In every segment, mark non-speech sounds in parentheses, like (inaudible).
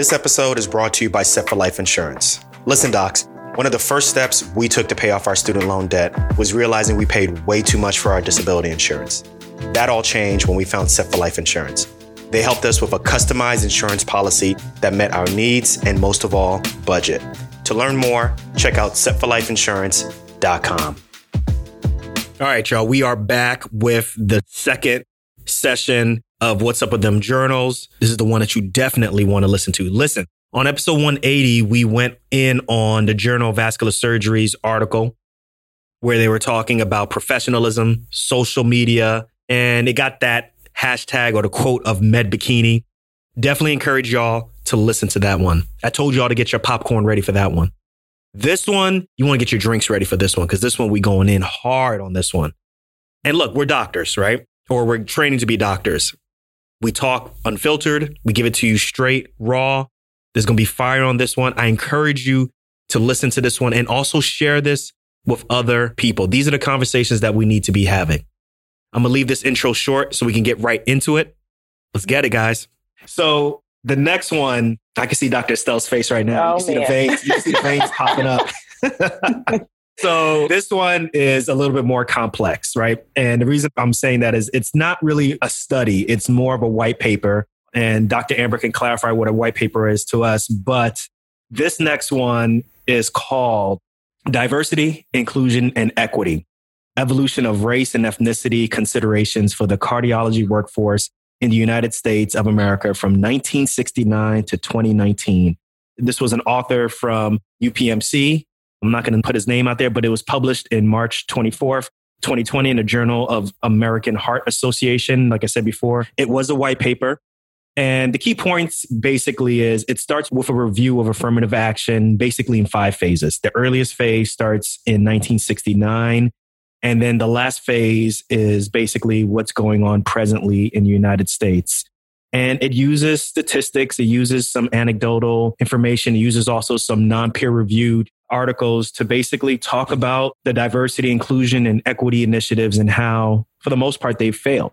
This episode is brought to you by Set for Life Insurance. Listen, docs, one of the first steps we took to pay off our student loan debt was realizing we paid way too much for our disability insurance. That all changed when we found Set for Life Insurance. They helped us with a customized insurance policy that met our needs and, most of all, budget. To learn more, check out setforlifeinsurance.com. All right, y'all, we are back with the second session of What's Up with Them Journals. This is the one that you definitely want to listen to. Listen, on episode 180, we went in on the Journal of Vascular Surgery's article where they were talking about professionalism, social media, and it got that hashtag or the quote of Med Bikini. Definitely encourage y'all to listen to that one. I told y'all to get your popcorn ready for that one. This one, you want to get your drinks ready for this one because this one we going in hard on this one. And look, we're doctors, right? Or we're training to be doctors. We talk unfiltered. We give it to you straight, raw. There's going to be fire on this one. I encourage you to listen to this one and also share this with other people. These are the conversations that we need to be having. I'm going to leave this intro short so we can get right into it. Let's get it, guys. So the next one, I can see Dr. Estelle's face right now. Oh, you see the oh, veins, you see the veins popping up. (laughs) so this one is a little bit more complex, right? And the reason I'm saying that is it's not really a study. It's more of a white paper. And Dr. Amber can clarify what a white paper is to us. But this next one is called Diversity, Inclusion, and Equity Evolution of Race and Ethnicity Considerations for the Cardiology Workforce in the United States of America from 1969 to 2019. This was an author from UPMC. I'm not going to put his name out there, but it was published in March 24th, 2020 in the Journal of American Heart Association. Like I said before, it was a white paper. And the key points basically is it starts with a review of affirmative action, basically in five phases. The earliest phase starts in 1969. And then the last phase is basically what's going on presently in the United States. And it uses statistics, it uses some anecdotal information, it uses also some non peer reviewed articles to basically talk about the diversity, inclusion, and equity initiatives and how, for the most part, they've failed.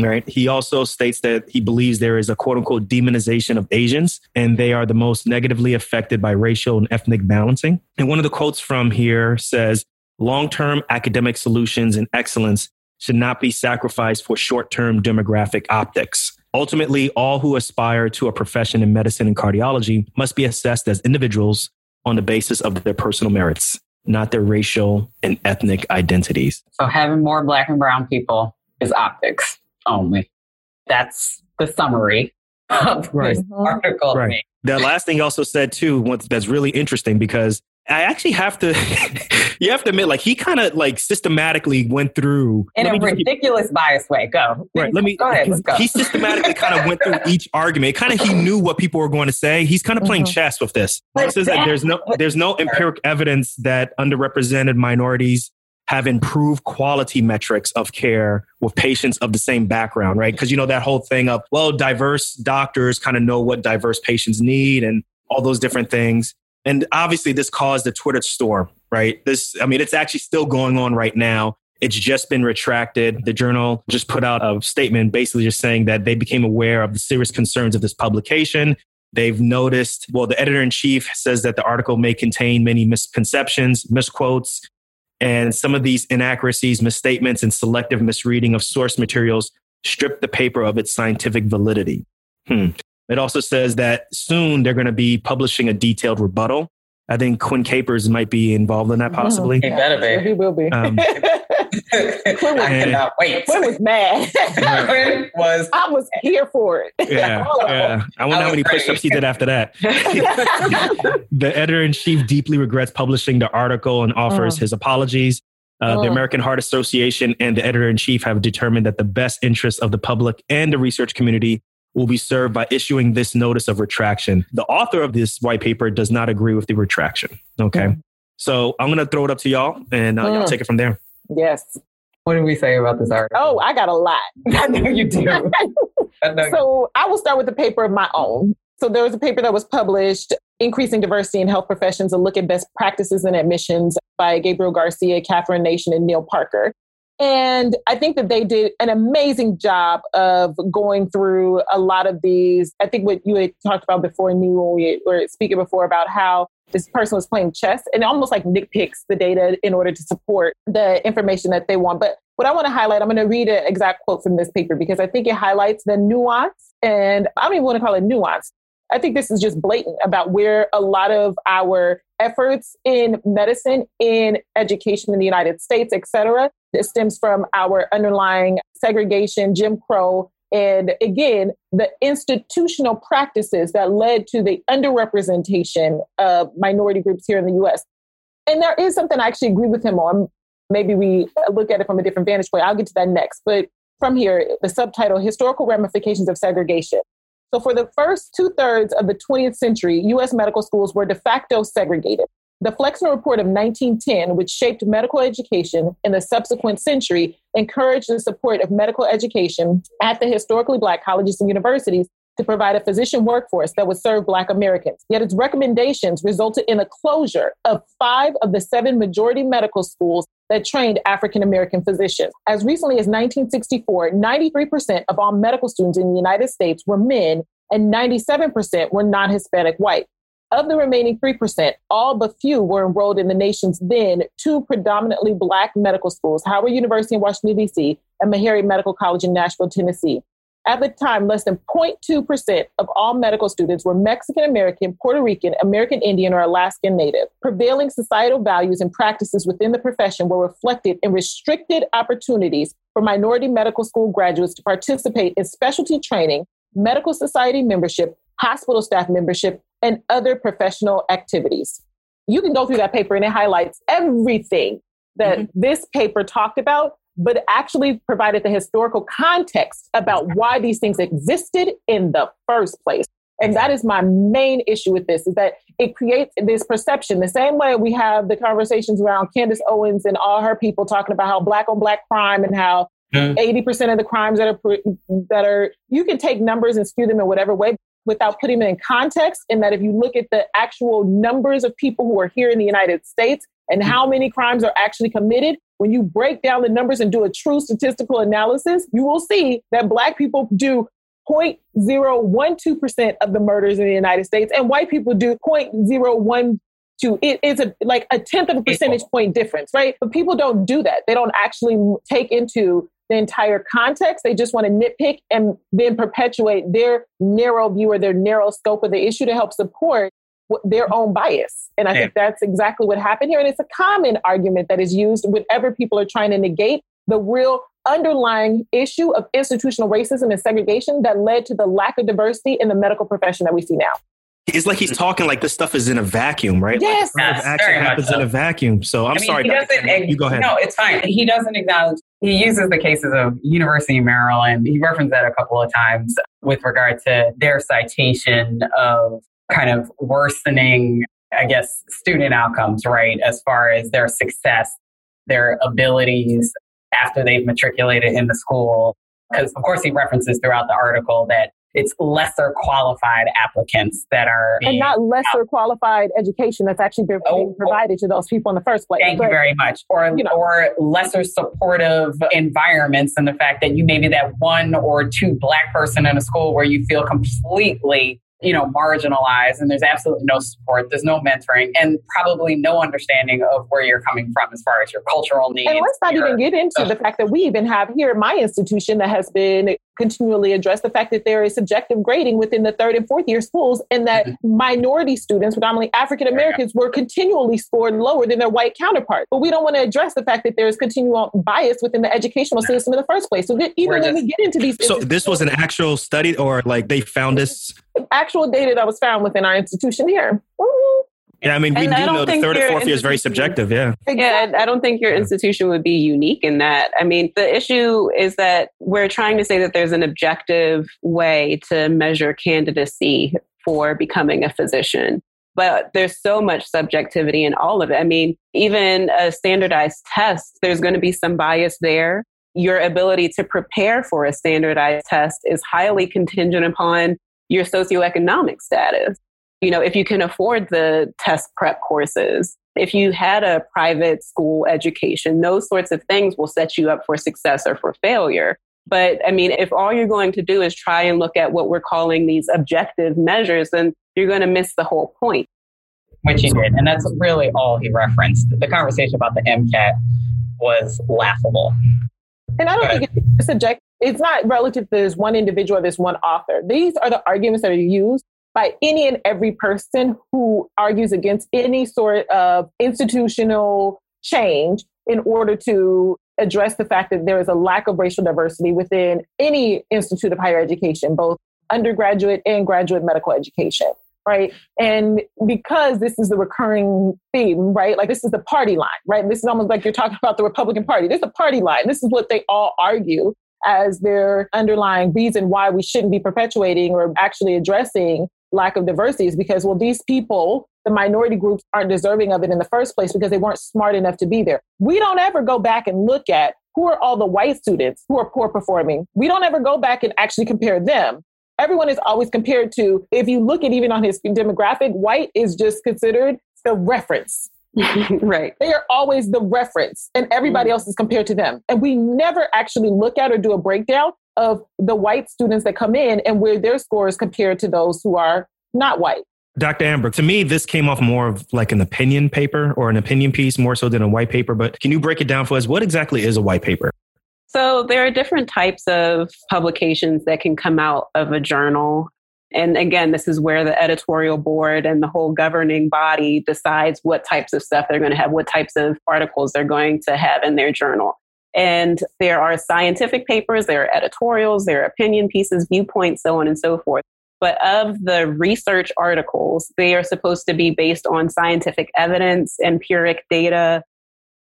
Right. He also states that he believes there is a quote unquote demonization of Asians and they are the most negatively affected by racial and ethnic balancing. And one of the quotes from here says, long term academic solutions and excellence should not be sacrificed for short term demographic optics. Ultimately, all who aspire to a profession in medicine and cardiology must be assessed as individuals on the basis of their personal merits, not their racial and ethnic identities. So having more black and brown people is optics only. That's the summary of Right. this article. to Right. me. The last thing he also said too, what- that's really interesting because I actually have to, (laughs) you have to admit, like he kind of like systematically went through. In a just- ridiculous biased way. Go. Right. Let me. (laughs) Go ahead. Let's go. He systematically kind of went through each argument. Kind of he knew what people were going to say. He's kind of playing Mhm. chess with this. Says that that- there's no there's no empiric evidence that underrepresented minorities have improved quality metrics of care with patients of the same background, right? Because you know that whole thing of well, diverse doctors kind of know what diverse patients need and all those different things. And obviously, this caused a Twitter storm, right? This, I mean, it's actually still going on right now. It's just been retracted. The journal just put out a statement basically just saying that they became aware of the serious concerns of this publication. They've noticed, well, the editor in chief says that the article may contain many misconceptions, misquotes, and some of these inaccuracies, misstatements, and selective misreading of source materials strip the paper of its scientific validity. Hmm. It also says that soon they're going to be publishing a detailed rebuttal. I think Quinn Capers might be involved in that, possibly. He better Yeah, be. he will be. Um, (laughs) I cannot wait. Quinn was mad. (laughs) Quinn was. I was here for it. Yeah, yeah. (laughs) I wonder how many push-ups he did after that. the editor-in-chief deeply regrets publishing the article and offers Mm. his apologies. Uh, the Mm. American Heart Association and the editor-in-chief have determined that the best interests of the public and the research community will be served by issuing this notice of retraction. The author of this white paper does not agree with the retraction. Okay. Mm. So I'm going to throw it up to y'all and uh, y'all Mm. take it from there. yes. What did we say about this article? Oh, I got a lot. (laughs) I know you do. (laughs) I know so I will start with a paper of my own. So there was a paper that was published, Increasing Diversity in Health Professions, a look at best practices and admissions by Gabriel Garcia, Catherine Nation, and Neil Parker. And I think that they did an amazing job of going through a lot of these. I think what you had talked about before, New when we were speaking before about how this person was playing chess and almost like nitpicks the data in order to support the information that they want. But what I want to highlight, I'm going to read an exact quote from this paper because I think it highlights the nuance. And I don't even want to call it nuance. I think this is just blatant about where a lot of our efforts in medicine, in education in the United States, et cetera, this stems from our underlying segregation, Jim Crow, and again, the institutional practices that led to the underrepresentation of minority groups here in the US. And there is something I actually agree with him on. Maybe we uh, look at it from a different vantage point. I'll get to that next. But from here, the subtitle Historical Ramifications of Segregation. So, for the first two thirds of the 20th century, US medical schools were de facto segregated. The Flexner Report of 1910, which shaped medical education in the subsequent century, encouraged the support of medical education at the historically Black colleges and universities to provide a physician workforce that would serve Black Americans. Yet its recommendations resulted in the closure of five of the seven majority medical schools that trained African American physicians. As recently as 1964, 93% of all medical students in the United States were men and 97% were non Hispanic white. Of the remaining 3%, all but few were enrolled in the nation's then two predominantly Black medical schools, Howard University in Washington, D.C., and Meharry Medical College in Nashville, Tennessee. At the time, less than 0.2% of all medical students were Mexican American, Puerto Rican, American Indian, or Alaskan Native. Prevailing societal values and practices within the profession were reflected in restricted opportunities for minority medical school graduates to participate in specialty training, medical society membership, hospital staff membership, and other professional activities. You can go through that paper and it highlights everything that mm-hmm. this paper talked about, but actually provided the historical context about why these things existed in the first place. And that is my main issue with this is that it creates this perception. The same way we have the conversations around Candace Owens and all her people talking about how black on black crime and how mm-hmm. 80% of the crimes that are that are you can take numbers and skew them in whatever way without putting them in context. And that, if you look at the actual numbers of people who are here in the United States and mm. how many crimes are actually committed, when you break down the numbers and do a true statistical analysis, you will see that Black people do 0.012% of the murders in the United States, and white people do 0.012. It is a like a tenth of a percentage point difference, right? But people don't do that. They don't actually take into the entire context. They just want to nitpick and then perpetuate their narrow view or their narrow scope of the issue to help support their own bias. And I yeah. think that's exactly what happened here. And it's a common argument that is used whenever people are trying to negate the real underlying issue of institutional racism and segregation that led to the lack of diversity in the medical profession that we see now. It's like he's hmm. talking like this stuff is in a vacuum, right? Yes, like yes action happens so. in a vacuum. So I'm I mean, sorry, he doesn't, you go ahead. No, it's fine. He doesn't acknowledge. He uses the cases of University of Maryland. He referenced that a couple of times with regard to their citation of kind of worsening, I guess, student outcomes, right? As far as their success, their abilities after they've matriculated in the school. Because, of course, he references throughout the article that it's lesser qualified applicants that are and not lesser out. qualified education that's actually been oh, oh, provided to those people in the first place. Thank but, you very much. Or you know. or lesser supportive environments and the fact that you may be that one or two black person in a school where you feel completely you know, marginalized and there's absolutely no support, there's no mentoring, and probably no understanding of where you're coming from as far as your cultural needs. And let's not your, even get into uh, the fact that we even have here at my institution that has been continually addressed the fact that there is subjective grading within the third and fourth year schools and that mm-hmm. minority students, predominantly African Americans, were continually scored lower than their white counterparts. But we don't want to address the fact that there is continual bias within the educational system in the first place. So even when we get into these So this was an actual study or like they found this actual data that was found within our institution here. Mm-hmm. Yeah, I mean, we and do know the third and fourth year is very subjective. Yeah. Yeah, I don't think your institution would be unique in that. I mean, the issue is that we're trying to say that there's an objective way to measure candidacy for becoming a physician. But there's so much subjectivity in all of it. I mean, even a standardized test, there's going to be some bias there. Your ability to prepare for a standardized test is highly contingent upon your socioeconomic status. You know, if you can afford the test prep courses, If you had a private school education, those sorts of things will set you up for success or for failure. But I mean, if all you're going to do is try and look at what we're calling these objective measures, then you're going to miss the whole point. Which he did. And that's really all he referenced. The conversation about the MCAT was laughable. And I don't think it's subject. It's not relative to this one individual or this one author. These are the arguments that are used by any and every person who argues against any sort of institutional change in order to address the fact that there is a lack of racial diversity within any institute of higher education, both undergraduate and graduate medical education. Right. And because this is the recurring theme, right? Like this is the party line, right? This is almost like you're talking about the Republican Party. This is a party line. This is what they all argue as their underlying reason why we shouldn't be perpetuating or actually addressing lack of diversity is because, well, these people, the minority groups, aren't deserving of it in the first place because they weren't smart enough to be there. We don't ever go back and look at who are all the white students who are poor performing. We don't ever go back and actually compare them. Everyone is always compared to, if you look at even on his demographic, white is just considered the reference. (laughs) right. They are always the reference, and everybody mm. else is compared to them. And we never actually look at or do a breakdown of the white students that come in and where their scores compared to those who are not white. Dr. Amber, to me, this came off more of like an opinion paper or an opinion piece more so than a white paper. But can you break it down for us? What exactly is a white paper? So, there are different types of publications that can come out of a journal. And again, this is where the editorial board and the whole governing body decides what types of stuff they're going to have, what types of articles they're going to have in their journal. And there are scientific papers, there are editorials, there are opinion pieces, viewpoints, so on and so forth. But of the research articles, they are supposed to be based on scientific evidence, empiric data,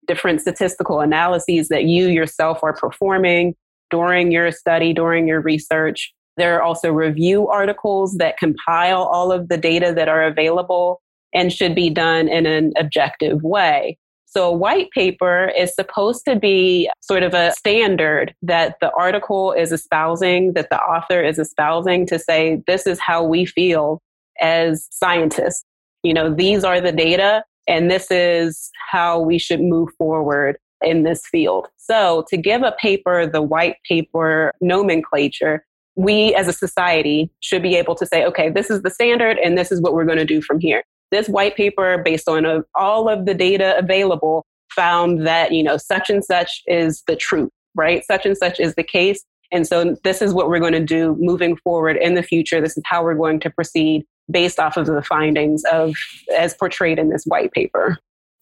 different statistical analyses that you yourself are performing during your study, during your research. There are also review articles that compile all of the data that are available and should be done in an objective way. So a white paper is supposed to be sort of a standard that the article is espousing, that the author is espousing to say, this is how we feel as scientists. You know, these are the data and this is how we should move forward in this field. So to give a paper the white paper nomenclature, we as a society should be able to say, okay, this is the standard and this is what we're going to do from here this white paper, based on all of the data available, found that, you know, such and such is the truth, right? Such and such is the case. And so this is what we're going to do moving forward in the future. This is how we're going to proceed based off of the findings of as portrayed in this white paper.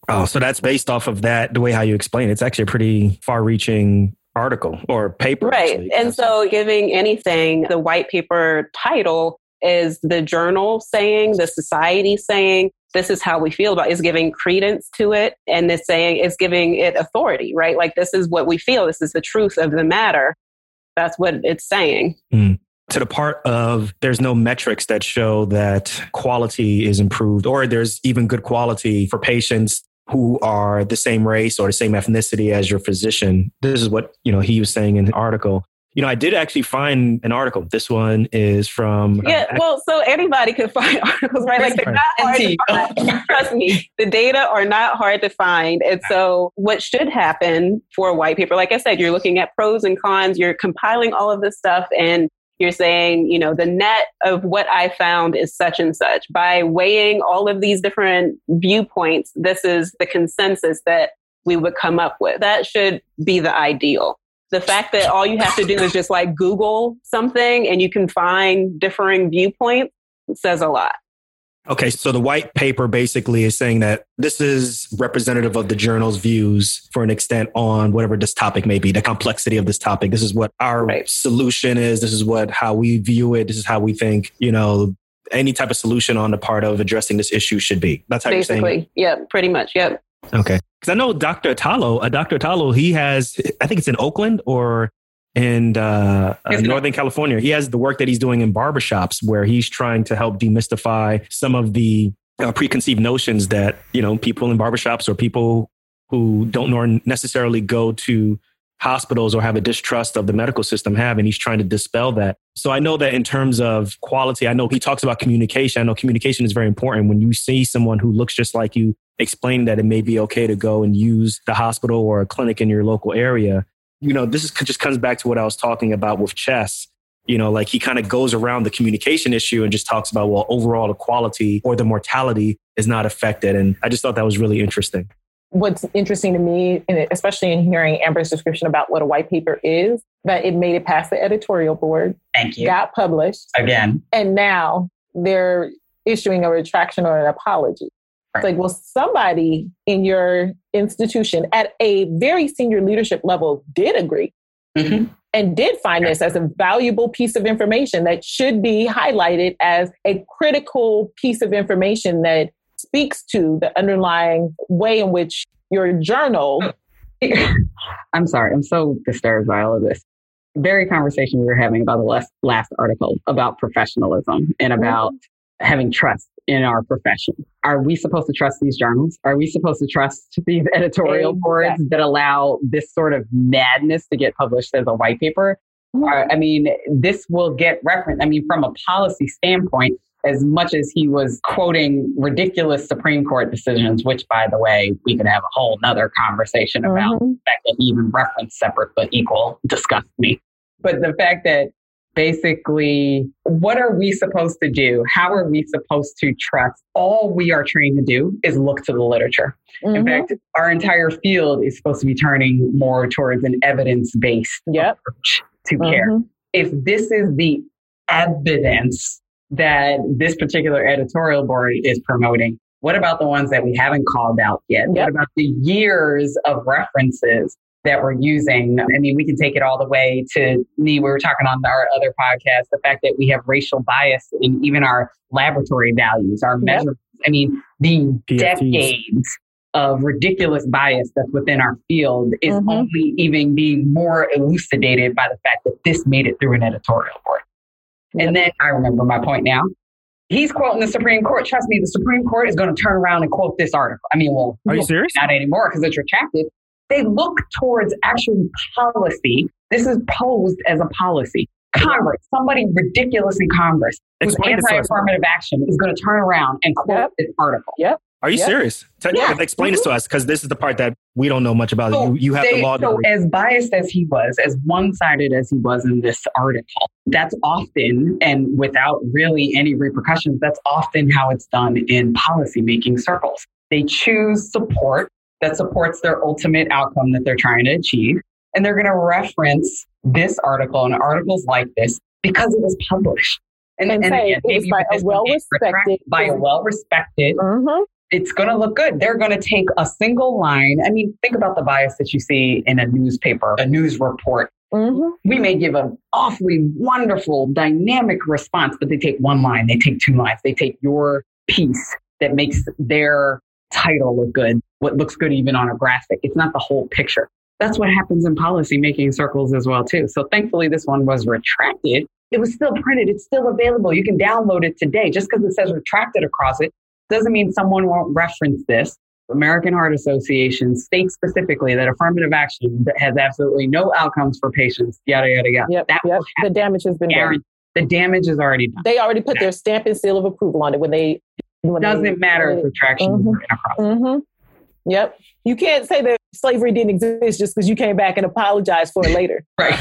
Oh, so that's based off of that, the way how you explain it. It's actually a pretty far reaching article or paper. Right. Actually. And so giving anything the white paper title is the journal saying, the society saying, this is how we feel about it. is giving credence to it and it's saying it's giving it authority, right? Like this is what we feel. This is the truth of the matter. That's what it's saying. Mm. To the part of there's no metrics that show that quality is improved or there's even good quality for patients who are the same race or the same ethnicity as your physician. This is what, you know, he was saying in the article. You know, I did actually find an article. This one is from. Uh, yeah, uh, well, so anybody can find (laughs) articles, right? Like they're not hard to find. (laughs) Trust me, the data are not hard to find. And so, what should happen for white people, like I said, you're looking at pros and cons, you're compiling all of this stuff, and you're saying, you know, the net of what I found is such and such. By weighing all of these different viewpoints, this is the consensus that we would come up with. That should be the ideal the fact that all you have to do is just like Google something and you can find differing viewpoints says a lot. Okay, so the white paper basically is saying that this is representative of the journal's views for an extent on whatever this topic may be, the complexity of this topic. This is what our right. solution is. This is what how we view it. This is how we think, you know, any type of solution on the part of addressing this issue should be. That's how basically, you're saying. Yeah, pretty much. Yep. Okay. Because I know Dr. Atallo, uh, Dr. Atallo, he has, I think it's in Oakland or in uh, uh, Northern California. He has the work that he's doing in barbershops where he's trying to help demystify some of the uh, preconceived notions that, you know, people in barbershops or people who don't necessarily go to hospitals or have a distrust of the medical system have. And he's trying to dispel that. So I know that in terms of quality, I know he talks about communication. I know communication is very important. When you see someone who looks just like you explain that it may be okay to go and use the hospital or a clinic in your local area. You know, this is, just comes back to what I was talking about with chess. You know, like he kind of goes around the communication issue and just talks about, well, overall the quality or the mortality is not affected. And I just thought that was really interesting. What's interesting to me, especially in hearing Amber's description about what a white paper is, that it made it past the editorial board. Thank you. Got published. Again. And now they're issuing a retraction or an apology. It's like, well, somebody in your institution at a very senior leadership level did agree mm-hmm. and did find this as a valuable piece of information that should be highlighted as a critical piece of information that speaks to the underlying way in which your journal. (laughs) I'm sorry, I'm so disturbed by all of this. Very conversation we were having about the last, last article about professionalism and about mm-hmm. having trust in our profession. Are we supposed to trust these journals? Are we supposed to trust these (laughs) editorial boards that allow this sort of madness to get published as a white paper? Mm-hmm. I mean, this will get referenced. I mean, from a policy standpoint, as much as he was quoting ridiculous Supreme Court decisions, which, by the way, we could have a whole nother conversation about mm-hmm. the fact that he even referenced separate but equal disgusts me. But the fact that basically, what are we supposed to do? How are we supposed to trust? All we are trained to do is look to the literature. Mm-hmm. In fact, our entire field is supposed to be turning more towards an evidence based yep. approach to mm-hmm. care. If this is the evidence that this particular editorial board is promoting, what about the ones that we haven't called out yet? Yep. What about the years of references that we're using. I mean, we can take it all the way to me. We were talking on our other podcast, the fact that we have racial bias in even our laboratory values, our yep. measurements. I mean, the PFTs. decades of ridiculous bias that's within our field is mm-hmm. only even being more elucidated by the fact that this made it through an editorial board. Yep. And then I remember my point now. He's quoting the Supreme Court. Trust me, the Supreme Court is going to turn around and quote this article. I mean, well, are you serious? Not anymore because it's retracted. They look towards actual policy. This is posed as a policy. Congress, somebody ridiculous in Congress who's anti-affirmative action is going to turn around and quote yep. this article. Yep. Are you yep. serious? Tell, yeah. Explain mm-hmm. this to us because this is the part that we don't know much about. So you, you have they, the law. So, as biased as he was, as one sided as he was in this article, that's often, and without really any repercussions, that's often how it's done in policymaking circles. They choose support that supports their ultimate outcome that they're trying to achieve. And they're going to reference this article and articles like this because it was published. And, and, and say again, it by a well respected, by a well respected, mm-hmm. it's going to look good. They're going to take a single line. I mean, think about the bias that you see in a newspaper, a news report. Mm-hmm. We may give an awfully wonderful, dynamic response, but they take one line, they take two lines, they take your piece that makes their title look good, what looks good even on a graphic. It's not the whole picture. That's what happens in policy making circles as well too. So thankfully this one was retracted. It was still printed. It's still available. You can download it today. Just because it says retracted across it doesn't mean someone won't reference this. American Heart Association states specifically that affirmative action has absolutely no outcomes for patients, yada, yada, yada. Yep, that yep. The damage has been done. The damage is already done. They already put their stamp and seal of approval on it when they it doesn't matter if retraction mm-hmm. across. Mm-hmm. Yep. You can't say that slavery didn't exist just because you came back and apologized for it later. (laughs) right.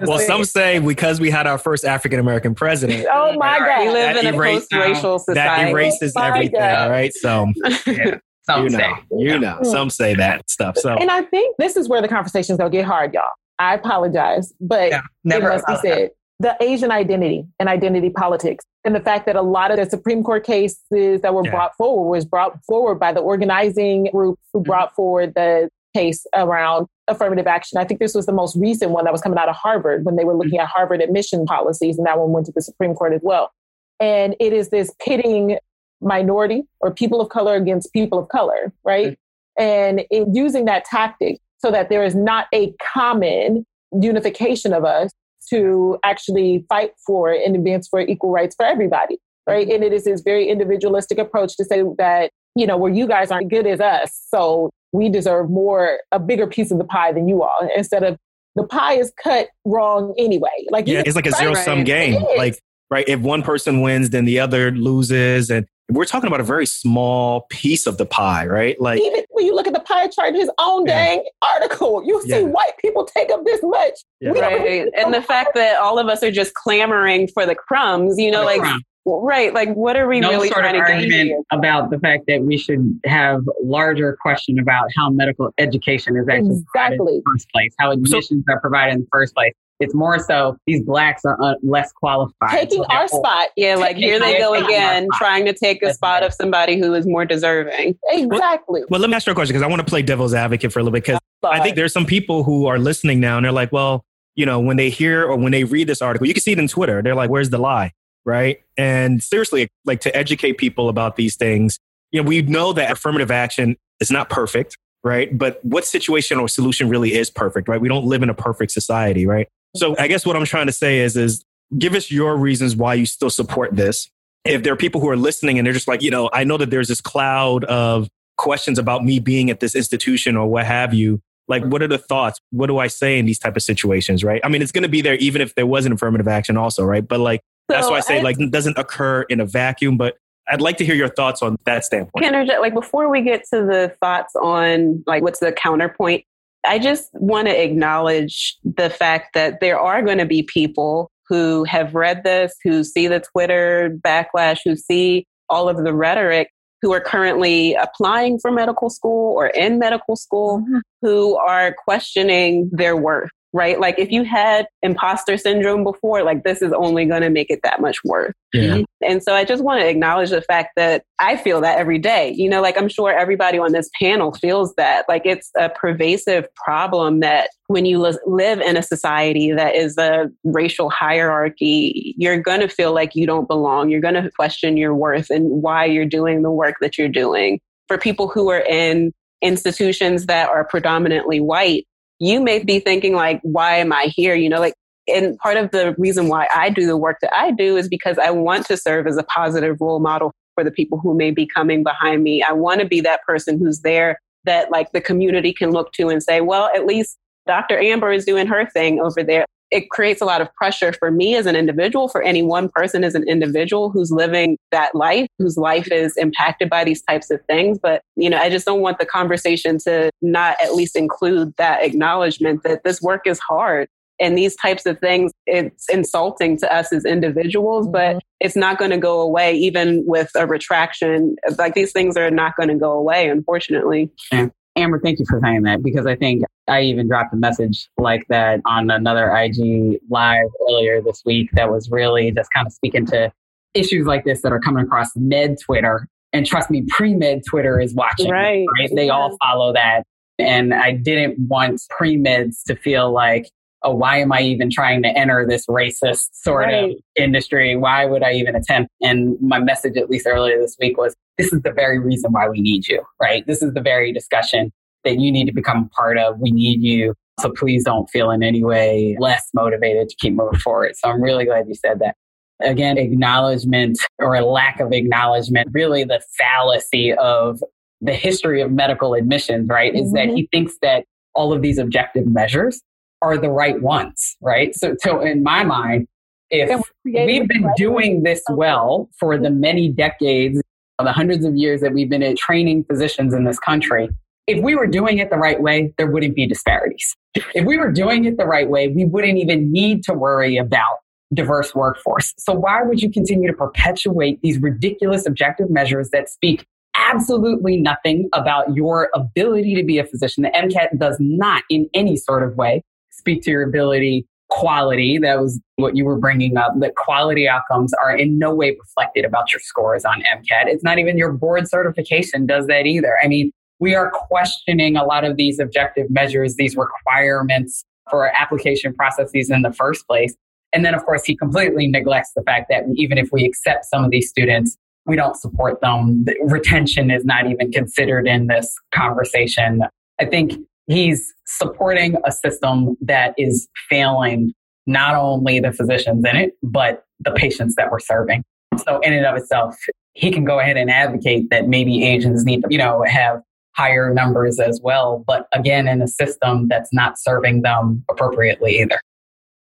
well, some say because we had our first African American president. Oh my God. We live in a post-racial society. That erases oh everything, God. right? So, (laughs) yeah, some you know, say. you know, some say that stuff. So, and I think this is where the conversation's gonna get hard, y'all. I apologize, but yeah, never it must be said. The Asian identity and identity politics and the fact that a lot of the Supreme Court cases that were yeah. brought forward was brought forward by the organizing group who mm-hmm. brought forward the case around affirmative action. I think this was the most recent one that was coming out of Harvard when they were looking mm-hmm. at Harvard admission policies, and that one went to the Supreme Court as well. And it is this pitting minority or people of color against people of color, right? Mm-hmm. And it, using that tactic so that there is not a common unification of us to actually fight for and advance for equal rights for everybody, right? Mm-hmm. And it is this very individualistic approach to say that, you know, where you guys aren't good as us, so we deserve more, a bigger piece of the pie than you all, instead of the pie is cut wrong anyway. Like yeah, it's like a zero sum game. Like right, if one person wins, then the other loses, and we're talking about a very small piece of the pie, right? Like even when you look at the pie chart his own yeah. dang article, you see yeah. white people take up this much. Yeah. Right. And the fact that all of us are just clamoring for the crumbs, you know, like crumb. right, like what are we no really sort trying of argument about the fact that we should have larger question about how medical education is actually exactly. in the first place, how admissions so, are provided in the first place. It's more so these blacks are uh, less qualified. Taking so our spot. Yeah, like here they go again, trying to take a spot of somebody who is more deserving. Exactly. Well, well let me ask you a question because I want to play devil's advocate for a little bit because I think there's some people who are listening now and they're like, well, you know, when they hear or when they read this article, you can see it in Twitter. They're like, where's the lie? Right. And seriously, like to educate people about these things, you know, we know that affirmative action is not perfect, right? But what situation or solution really is perfect, right? We don't live in a perfect society, right? So I guess what I'm trying to say is, is give us your reasons why you still support this. If there are people who are listening and they're just like, you know, I know that there's this cloud of questions about me being at this institution or what have you. Like, what are the thoughts? What do I say in these type of situations? Right. I mean, it's going to be there even if there was an affirmative action also. Right. But like, so that's why I say I, like, it doesn't occur in a vacuum, but I'd like to hear your thoughts on that standpoint. Like before we get to the thoughts on like what's the counterpoint, I just want to acknowledge the fact that there are going to be people who have read this, who see the Twitter backlash, who see all of the rhetoric, who are currently applying for medical school or in medical school, mm-hmm. who are questioning their worth right? Like if you had imposter syndrome before, like this is only going to make it that much worse. Yeah. And so I just want to acknowledge the fact that I feel that every day. You know, like I'm sure everybody on this panel feels that. Like it's a pervasive problem that when you live in a society that is a racial hierarchy, you're going to feel like you don't belong. You're going to question your worth and why you're doing the work that you're doing. For people who are in institutions that are predominantly white, you may be thinking like, why am I here? You know, like, and part of the reason why I do the work that I do is because I want to serve as a positive role model for the people who may be coming behind me. I want to be that person who's there that like the community can look to and say, well, at least Dr. Amber is doing her thing over there it creates a lot of pressure for me as an individual, for any one person as an individual who's living that life, whose life is impacted by these types of things. But, you know, I just don't want the conversation to not at least include that acknowledgement that this work is hard. And these types of things, it's insulting to us as individuals, but mm-hmm. it's not going to go away even with a retraction. Like these things are not going to go away, unfortunately. Yeah. Amber, thank you for saying that because I think I even dropped a message like that on another IG live earlier this week that was really just kind of speaking to issues like this that are coming across med Twitter. And trust me, pre med Twitter is watching. Right. right? They yeah. all follow that. And I didn't want pre meds to feel like, oh, why am I even trying to enter this racist sort right. of industry? Why would I even attempt? And my message, at least earlier this week, was this is the very reason why we need you, right? This is the very discussion that you need to become a part of. We need you. So please don't feel in any way less motivated to keep moving forward. So I'm really glad you said that. Again, acknowledgement or a lack of acknowledgement, really the fallacy of the history of medical admissions, right? Is mm-hmm. that he thinks that all of these objective measures are the right ones, right? So, so in my mind, if we've been doing this well for the many decades the hundreds of years that we've been training physicians in this country, if we were doing it the right way, there wouldn't be disparities. If we were doing it the right way, we wouldn't even need to worry about diverse workforce. So why would you continue to perpetuate these ridiculous objective measures that speak absolutely nothing about your ability to be a physician? The MCAT does not in any sort of way speak to your ability quality. That was what you were bringing up. That quality outcomes are in no way reflected about your scores on MCAT. It's not even your board certification does that either. I mean, we are questioning a lot of these objective measures, these requirements for application processes in the first place. And then, of course, he completely neglects the fact that even if we accept some of these students, we don't support them. Retention is not even considered in this conversation. I think he's supporting a system that is failing not only the physicians in it, but the patients that we're serving. So in and of itself, he can go ahead and advocate that maybe Asians need to, you know, have higher numbers as well. But again, in a system that's not serving them appropriately either.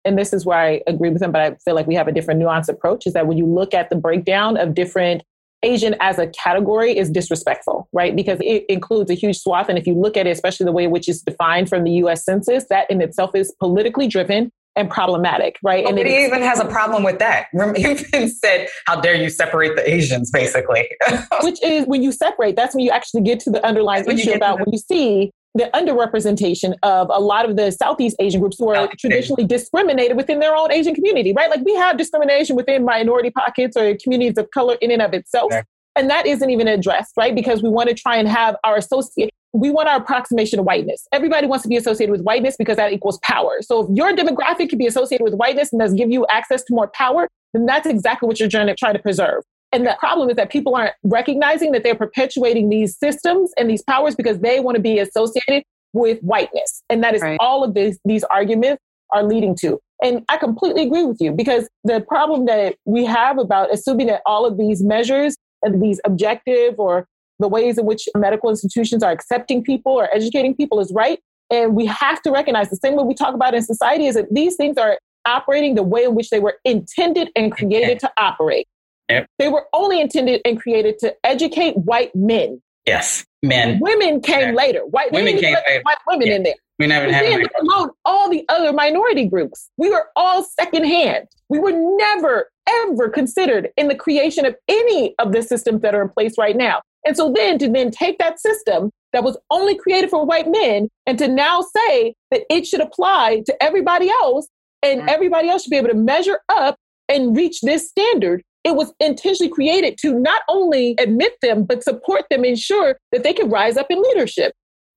And this is where I agree with him, but I feel like we have a different nuanced approach is that when you look at the breakdown of different Asian as a category is disrespectful, right? Because it includes a huge swath. And if you look at it, especially the way which it's defined from the US Census, that in itself is politically driven and problematic, right? and it even has a problem with that. (laughs) Even said, "How dare you separate the Asians?" Basically, (laughs) which is when you separate. That's when you actually get to the underlying issue about when you see the underrepresentation of a lot of the Southeast Asian groups who are Southeast traditionally Asian. discriminated within their own Asian community, right? Like we have discrimination within minority pockets or communities of color in and of itself. And that isn't even addressed, right? Because we want to try and have our associate, we want our approximation of whiteness. Everybody wants to be associated with whiteness because that equals power. So if your demographic can be associated with whiteness and does give you access to more power, then that's exactly what you're trying to try to preserve. And the problem is that people aren't recognizing that they're perpetuating these systems and these powers because they want to be associated with whiteness. And that is right. all of these, these arguments are leading to. And I completely agree with you because the problem that we have about assuming that all of these measures and these objective or the ways in which medical institutions are accepting people or educating people is right. And we have to recognize the same way we talk about in society is that these things are operating the way in which they were intended and created to operate. Yep. They were only intended and created to educate white men. Yes, men. Women came yeah. later. White women came later. White women yeah. in there. We never had them. Alone, all the other minority groups. We were all secondhand. We were never ever considered in the creation of any of the systems that are in place right now. And so then to then take that system that was only created for white men and to now say that it should apply to everybody else and mm-hmm. everybody else should be able to measure up and reach this standard. It was intentionally created to not only admit them, but support them, ensure that they can rise up in leadership.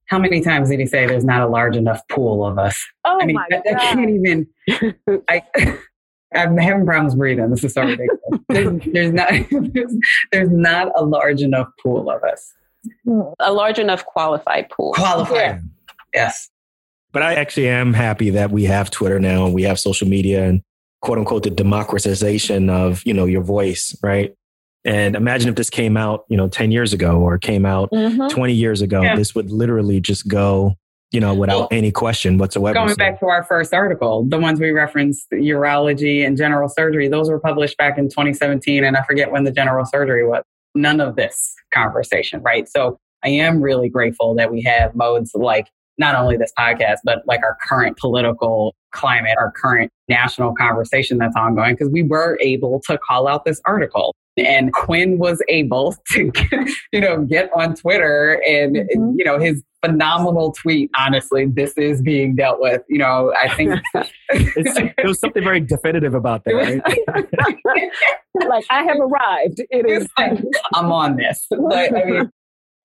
How many times did he say there's not a large enough pool of us? Oh I mean, my I, God. I can't even. I, (laughs) I'm having problems breathing. This is so ridiculous. (laughs) there's, there's, not there's, (laughs) there's, not a large enough pool of us. A large enough qualified pool. Qualified. Yeah. Yes. But I actually am happy that we have Twitter now and we have social media and quote unquote the democratization of, you know, your voice, right? And imagine if this came out, you know, 10 years ago or came out mm-hmm. 20 years ago, yeah. this would literally just go you know, without well, any question whatsoever. Going so. back to our first article, the ones we referenced, urology and general surgery, those were published back in 2017. And I forget when the general surgery was. None of this conversation, right? So I am really grateful that we have modes like not only this podcast, but like our current political climate, our current national conversation that's ongoing, because we were able to call out this article. And Quinn was able to, (laughs) you know, get on Twitter and, mm-hmm. you know, his phenomenal tweet. Honestly, this is being dealt with. You know, I think (laughs) there was something very definitive about that. Right? (laughs) like I have arrived. It is. Like, I'm on this. But I mean,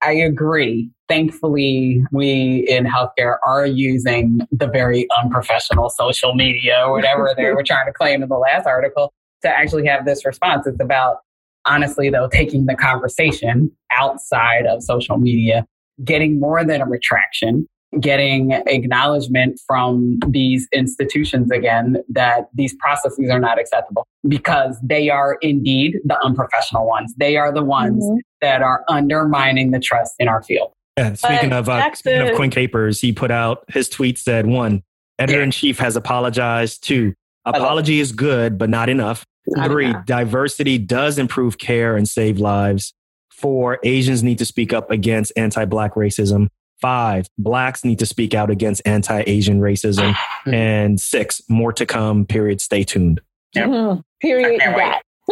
I agree. Thankfully, we in healthcare are using the very unprofessional social media or whatever they were trying to claim in the last article to actually have this response. It's about honestly, though, taking the conversation outside of social media getting more than a retraction, getting acknowledgement from these institutions again that these processes are not acceptable because they are indeed the unprofessional ones. They are the ones mm-hmm. that are undermining the trust in our field. Yeah, speaking but of uh, speaking of Quinn Capers, he put out his tweet said one, editor in chief has apologized. Two, apology is good, but not enough. Three, diversity does improve care and save lives. Four, Asians need to speak up against anti black racism. Five, blacks need to speak out against anti Asian racism. (sighs) and six, more to come, period. Stay tuned. Yep. Mm-hmm. Period.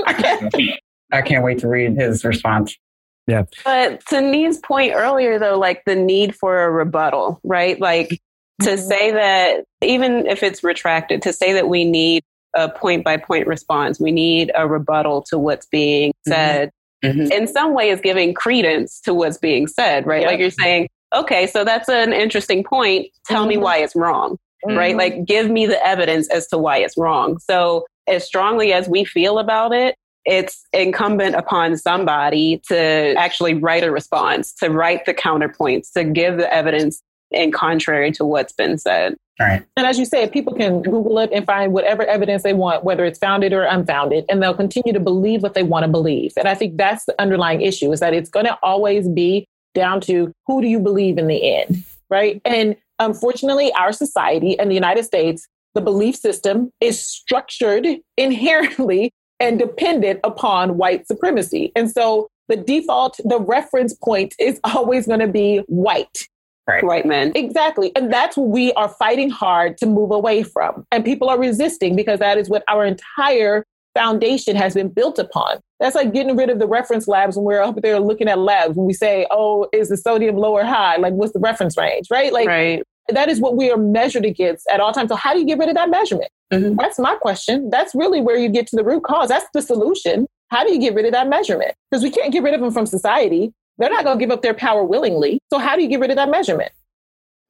I can't, (laughs) wait. I can't wait to read his response. Yeah. But to Need's point earlier, though, like the need for a rebuttal, right? Like to mm-hmm. say that even if it's retracted, to say that we need a point by point response, we need a rebuttal to what's being mm-hmm. said mm-hmm. in some way is giving credence to what's being said, right? Yep. Like you're saying, okay, so that's an interesting point. Tell mm-hmm. me why it's wrong, mm-hmm. right? Like give me the evidence as to why it's wrong. So as strongly as we feel about it, it's incumbent upon somebody to actually write a response, to write the counterpoints, to give the evidence in contrary to what's been said. Right. And as you say, people can Google it and find whatever evidence they want, whether it's founded or unfounded, and they'll continue to believe what they want to believe. And I think that's the underlying issue is that it's going to always be down to who do you believe in the end, right? And unfortunately, our society and the United States, the belief system is structured (laughs) inherently and dependent upon white supremacy. And so the default, the reference point is always going to be white. Right. White men. Exactly. And that's what we are fighting hard to move away from. And people are resisting because that is what our entire foundation has been built upon. That's like getting rid of the reference labs when we're up there looking at labs when we say, oh, is the sodium low or high? Like, what's the reference range, right? Like, right. that is what we are measured against at all times. So, how do you get rid of that measurement? Mm-hmm. That's my question. That's really where you get to the root cause. That's the solution. How do you get rid of that measurement? Because we can't get rid of them from society. They're not going to give up their power willingly. So, how do you get rid of that measurement?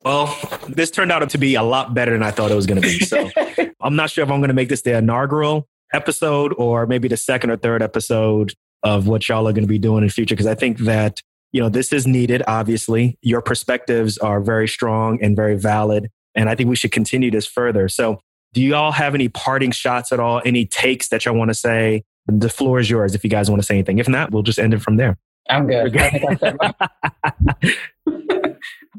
Well, this turned out to be a lot better than I thought it was going to be. So, (laughs) I'm not sure if I'm going to make this the inaugural episode or maybe the second or third episode of what y'all are going to be doing in the future. Because I think that, you know, this is needed, obviously. Your perspectives are very strong and very valid. And I think we should continue this further. So, do you all have any parting shots at all? Any takes that y'all want to say? The floor is yours if you guys want to say anything. If not, we'll just end it from there. I'm good. (laughs)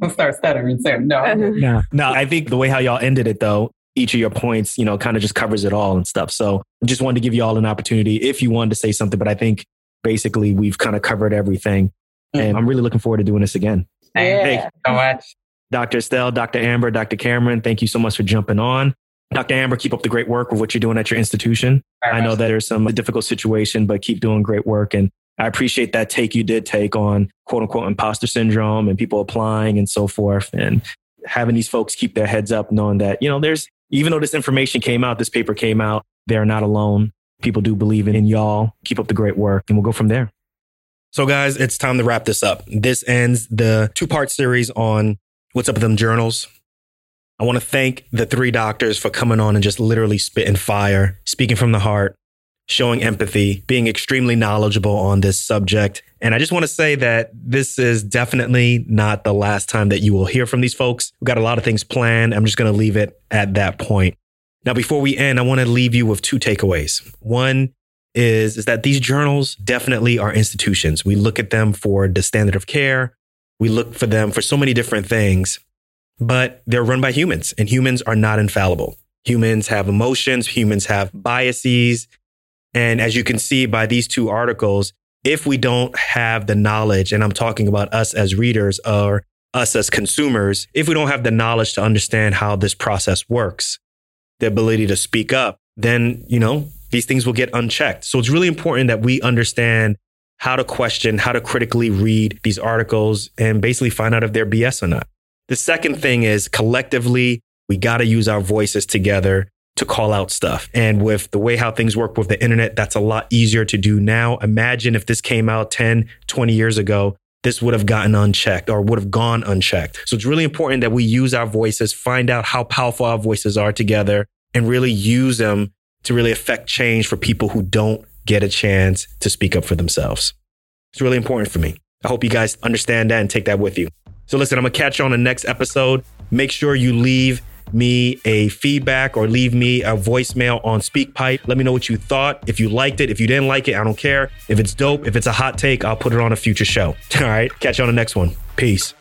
I'll (laughs) start stuttering soon. No, no, no. I think the way how y'all ended it, though, each of your points, you know, kind of just covers it all and stuff. So I just wanted to give you all an opportunity if you wanted to say something, but I think basically we've kind of covered everything. Mm-hmm. And I'm really looking forward to doing this again. Yeah. Thank you so much. Dr. Estelle, Dr. Amber, Dr. Cameron, thank you so much for jumping on. Dr. Amber, keep up the great work with what you're doing at your institution. Very I know that there's some difficult situation, but keep doing great work. And I appreciate that take you did take on quote unquote imposter syndrome and people applying and so forth. And having these folks keep their heads up, knowing that, you know, there's, even though this information came out, this paper came out, they're not alone. People do believe in y'all. Keep up the great work and we'll go from there. So guys, it's time to wrap this up. This ends the two part series on what's up with them journals. I want to thank the three doctors for coming on and just literally spitting fire, speaking from the heart, showing empathy, being extremely knowledgeable on this subject. And I just want to say that this is definitely not the last time that you will hear from these folks. We've got a lot of things planned. I'm just going to leave it at that point. Now, before we end, I want to leave you with two takeaways. One is, is that these journals definitely are institutions. We look at them for the standard of care. We look for them for so many different things, but they're run by humans and humans are not infallible. Humans have emotions. Humans have biases. And as you can see by these two articles, if we don't have the knowledge, and I'm talking about us as readers or us as consumers, if we don't have the knowledge to understand how this process works, the ability to speak up, then, you know, these things will get unchecked. So it's really important that we understand how to question, how to critically read these articles and basically find out if they're BS or not. The second thing is collectively, we got to use our voices together to call out stuff. And with the way how things work with the internet, that's a lot easier to do now. Imagine if this came out 10, 20 years ago, this would have gotten unchecked or would have gone unchecked. So it's really important that we use our voices, find out how powerful our voices are together and really use them to really affect change for people who don't get a chance to speak up for themselves. It's really important for me. I hope you guys understand that and take that with you. So listen, I'm to catch you on the next episode. Make sure you leave me a feedback or leave me a voicemail on SpeakPipe. Let me know what you thought. If you liked it, if you didn't like it, I don't care. If it's dope, if it's a hot take, I'll put it on a future show. (laughs) All right. Catch you on the next one. Peace.